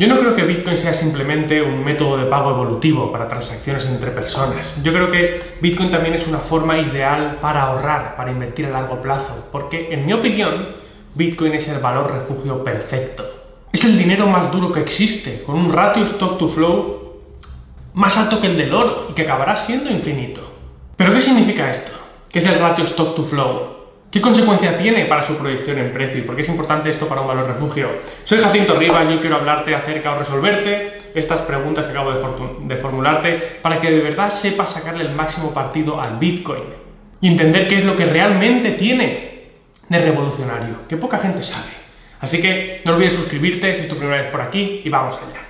Yo no creo que Bitcoin sea simplemente un método de pago evolutivo para transacciones entre personas. Yo creo que Bitcoin también es una forma ideal para ahorrar, para invertir a largo plazo, porque en mi opinión, Bitcoin es el valor refugio perfecto. Es el dinero más duro que existe, con un ratio stock to flow más alto que el del oro y que acabará siendo infinito. ¿Pero qué significa esto? ¿Qué es el ratio stock to flow? ¿Qué consecuencia tiene para su proyección en precio y por qué es importante esto para un valor refugio? Soy Jacinto Rivas yo quiero hablarte acerca o resolverte estas preguntas que acabo de, formularte para que de verdad sepas sacarle el máximo partido al Bitcoin y entender qué es lo que realmente tiene de revolucionario, que poca gente sabe. Así que no olvides suscribirte si es tu primera vez por aquí y vamos allá.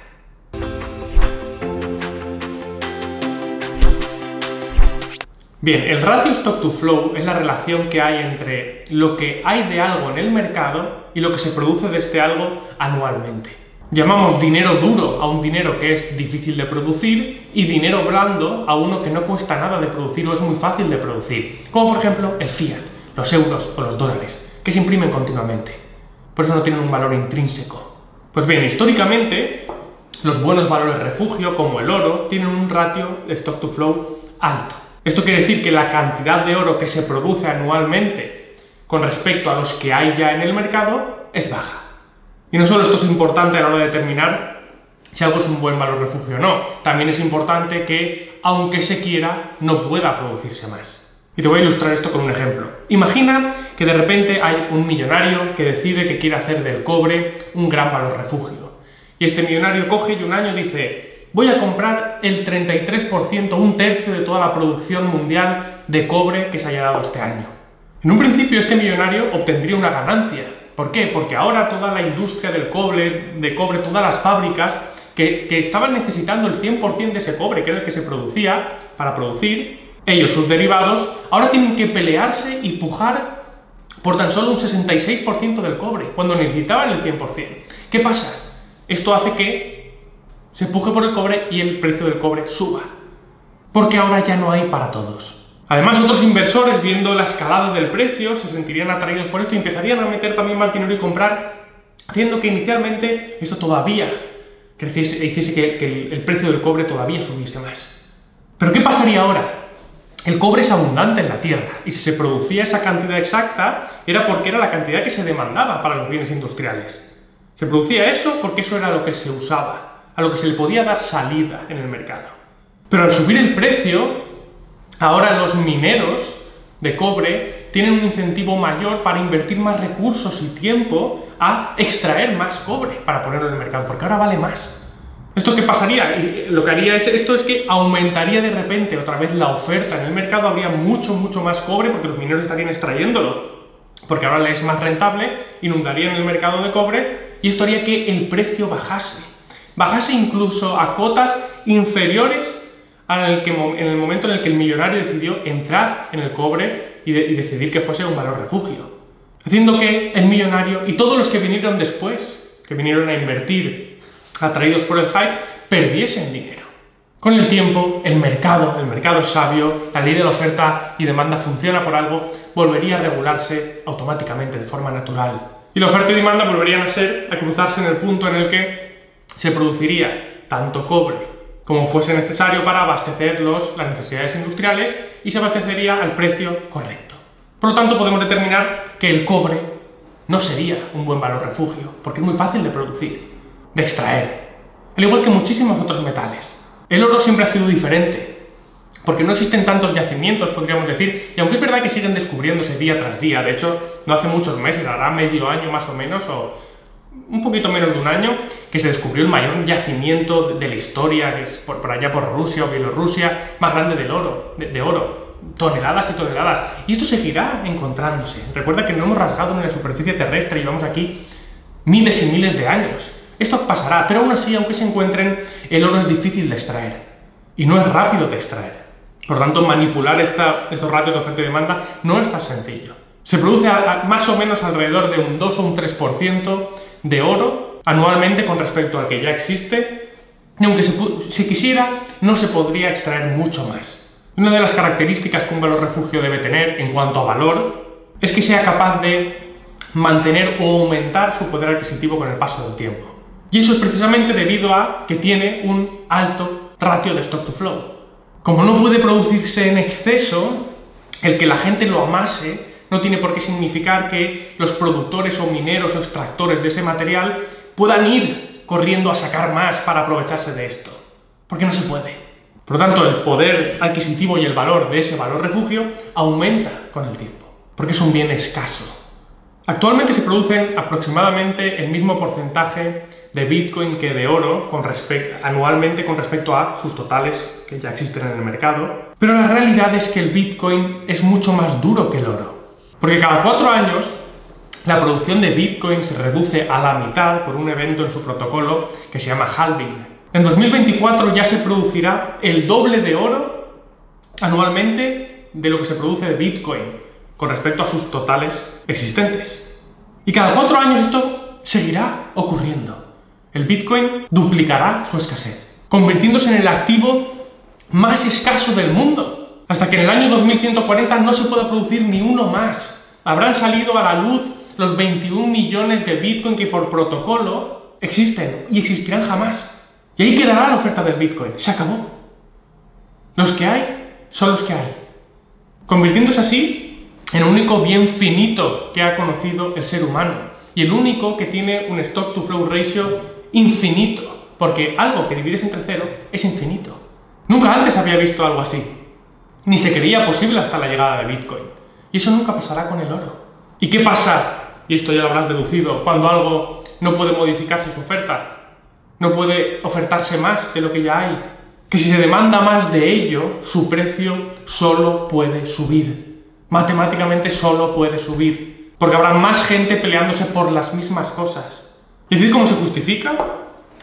Bien, el ratio stock to flow es la relación que hay entre lo que hay de algo en el mercado y lo que se produce de este algo anualmente. Llamamos dinero duro a un dinero que es difícil de producir y dinero blando a uno que no cuesta nada de producir o es muy fácil de producir, como por ejemplo el fiat, los euros o los dólares, que se imprimen continuamente. Por eso no tienen un valor intrínseco. Pues bien, históricamente, los buenos valores refugio, como el oro, tienen un ratio stock to flow alto. Esto quiere decir que la cantidad de oro que se produce anualmente con respecto a los que hay ya en el mercado es baja. Y no solo esto es importante a la hora de determinar si algo es un buen valor refugio o no, también es importante que, aunque se quiera, no pueda producirse más. Y te voy a ilustrar esto con un ejemplo. Imagina que de repente hay un millonario que decide que quiere hacer del cobre un gran valor refugio. Y este millonario coge y un año dice, voy a comprar el 33%, un tercio de toda la producción mundial de cobre que se haya dado este año. En un principio este millonario obtendría una ganancia. ¿Por qué? Porque ahora toda la industria del cobre, de cobre, todas las fábricas que, que estaban necesitando el 100% de ese cobre, que era el que se producía para producir, ellos, sus derivados, ahora tienen que pelearse y pujar por tan solo un 66% del cobre, cuando necesitaban el 100%. ¿Qué pasa? Esto hace que se empuje por el cobre y el precio del cobre suba. Porque ahora ya no hay para todos. Además, otros inversores, viendo la escalada del precio, se sentirían atraídos por esto y empezarían a meter también más dinero y comprar, haciendo que inicialmente esto todavía creciese, hiciese que, que el precio del cobre todavía subiese más. Pero ¿qué pasaría ahora? El cobre es abundante en la Tierra y si se producía esa cantidad exacta era porque era la cantidad que se demandaba para los bienes industriales. Se producía eso porque eso era lo que se usaba a lo que se le podía dar salida en el mercado. Pero al subir el precio, ahora los mineros de cobre tienen un incentivo mayor para invertir más recursos y tiempo a extraer más cobre para ponerlo en el mercado, porque ahora vale más. ¿Esto qué pasaría? Lo que haría es, esto es que aumentaría de repente otra vez la oferta en el mercado, habría mucho, mucho más cobre porque los mineros estarían extrayéndolo, porque ahora les es más rentable, inundarían el mercado de cobre y esto haría que el precio bajase bajase incluso a cotas inferiores al que, en el momento en el que el millonario decidió entrar en el cobre y, decidir que fuese un valor refugio. Haciendo que el millonario y todos los que vinieron después, que vinieron a invertir atraídos por el hype, perdiesen dinero. Con el tiempo, el mercado, el mercado sabio, la ley de la oferta y demanda funciona por algo, volvería a regularse automáticamente, de forma natural. Y la oferta y demanda volverían a ser, a cruzarse en el punto en el que se produciría tanto cobre como fuese necesario para abastecer las necesidades industriales y se abastecería al precio correcto. Por lo tanto, podemos determinar que el cobre no sería un buen valor refugio, porque es muy fácil de producir, de extraer, al igual que muchísimos otros metales. El oro siempre ha sido diferente, porque no existen tantos yacimientos, podríamos decir, y aunque es verdad que siguen descubriéndose día tras día, de hecho, no hace muchos meses, hará medio año más o menos, o un poquito menos de un año, que se descubrió el mayor yacimiento de la historia, que es por, allá por Rusia o Bielorrusia, más grande del oro, de, oro, toneladas y toneladas. Y esto seguirá encontrándose. Recuerda que no hemos rasgado en la superficie terrestre, llevamos aquí miles y miles de años. Esto pasará, pero aún así, aunque se encuentren, el oro es difícil de extraer y no es rápido de extraer. Por tanto, manipular esta, estos ratios de oferta y demanda no es tan sencillo. Se produce más o menos alrededor de un 2 o un 3% de oro anualmente con respecto al que ya existe, y aunque se, quisiera, no se podría extraer mucho más. Una de las características que un valor refugio debe tener en cuanto a valor es que sea capaz de mantener o aumentar su poder adquisitivo con el paso del tiempo. Y eso es precisamente debido a que tiene un alto ratio de stock to flow. Como no puede producirse en exceso, el que la gente lo amase no tiene por qué significar que los productores o mineros o extractores de ese material puedan ir corriendo a sacar más para aprovecharse de esto. Porque no se puede. Por lo tanto, el poder adquisitivo y el valor de ese valor refugio aumenta con el tiempo, porque es un bien escaso. Actualmente se producen aproximadamente el mismo porcentaje de Bitcoin que de oro anualmente con respecto a sus totales que ya existen en el mercado. Pero la realidad es que el Bitcoin es mucho más duro que el oro. Porque cada cuatro años la producción de Bitcoin se reduce a la mitad por un evento en su protocolo que se llama halving. En 2024 ya se producirá el doble de oro anualmente de lo que se produce de Bitcoin con respecto a sus totales existentes. Y cada cuatro años esto seguirá ocurriendo. El Bitcoin duplicará su escasez, convirtiéndose en el activo más escaso del mundo, hasta que en el año 2140 no se pueda producir ni uno más. Habrán salido a la luz los 21 millones de Bitcoin que por protocolo existen y existirán jamás. Y ahí quedará la oferta del Bitcoin. Se acabó. Los que hay son los que hay. Convirtiéndose así el único bien finito que ha conocido el ser humano y el único que tiene un stock to flow ratio infinito, porque algo que divides entre cero es infinito. Nunca antes había visto algo así, ni se creía posible hasta la llegada de Bitcoin. Y eso nunca pasará con el oro. ¿Y qué pasa? Y esto ya lo habrás deducido, cuando algo no puede modificarse su oferta, no puede ofertarse más de lo que ya hay, que si se demanda más de ello, su precio solo puede subir matemáticamente solo puede subir, porque habrá más gente peleándose por las mismas cosas. ¿Y así cómo se justifica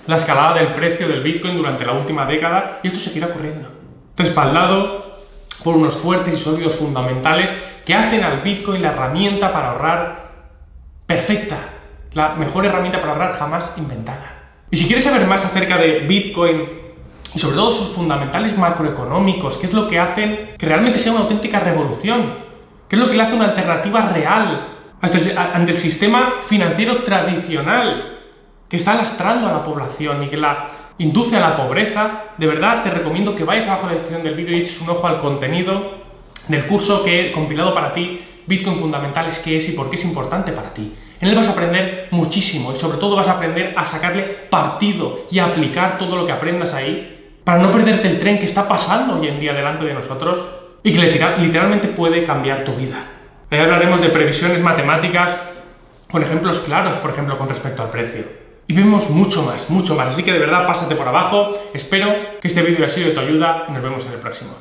la escalada del precio del Bitcoin durante la última década? Y esto seguirá ocurriendo. Respaldado por unos fuertes y sólidos fundamentales que hacen al Bitcoin la herramienta para ahorrar perfecta, la mejor herramienta para ahorrar jamás inventada. Y si quieres saber más acerca de Bitcoin y sobre todo sus fundamentales macroeconómicos, qué es lo que hacen que realmente sea una auténtica revolución, ¿Qué es lo que le hace una alternativa real ante el sistema financiero tradicional que está lastrando a la población y que la induce a la pobreza? De verdad te recomiendo que vayas abajo en la descripción del vídeo y eches un ojo al contenido del curso que he compilado para ti, Bitcoin Fundamentales, qué es y por qué es importante para ti. En él vas a aprender muchísimo y sobre todo vas a aprender a sacarle partido y a aplicar todo lo que aprendas ahí para no perderte el tren que está pasando hoy en día delante de nosotros y que literalmente puede cambiar tu vida. Ahí hablaremos de previsiones matemáticas con ejemplos claros, por ejemplo, con respecto al precio. Y vemos mucho más, mucho más. Así que de verdad pásate por abajo. Espero que este vídeo haya sido de tu ayuda y nos vemos en el próximo.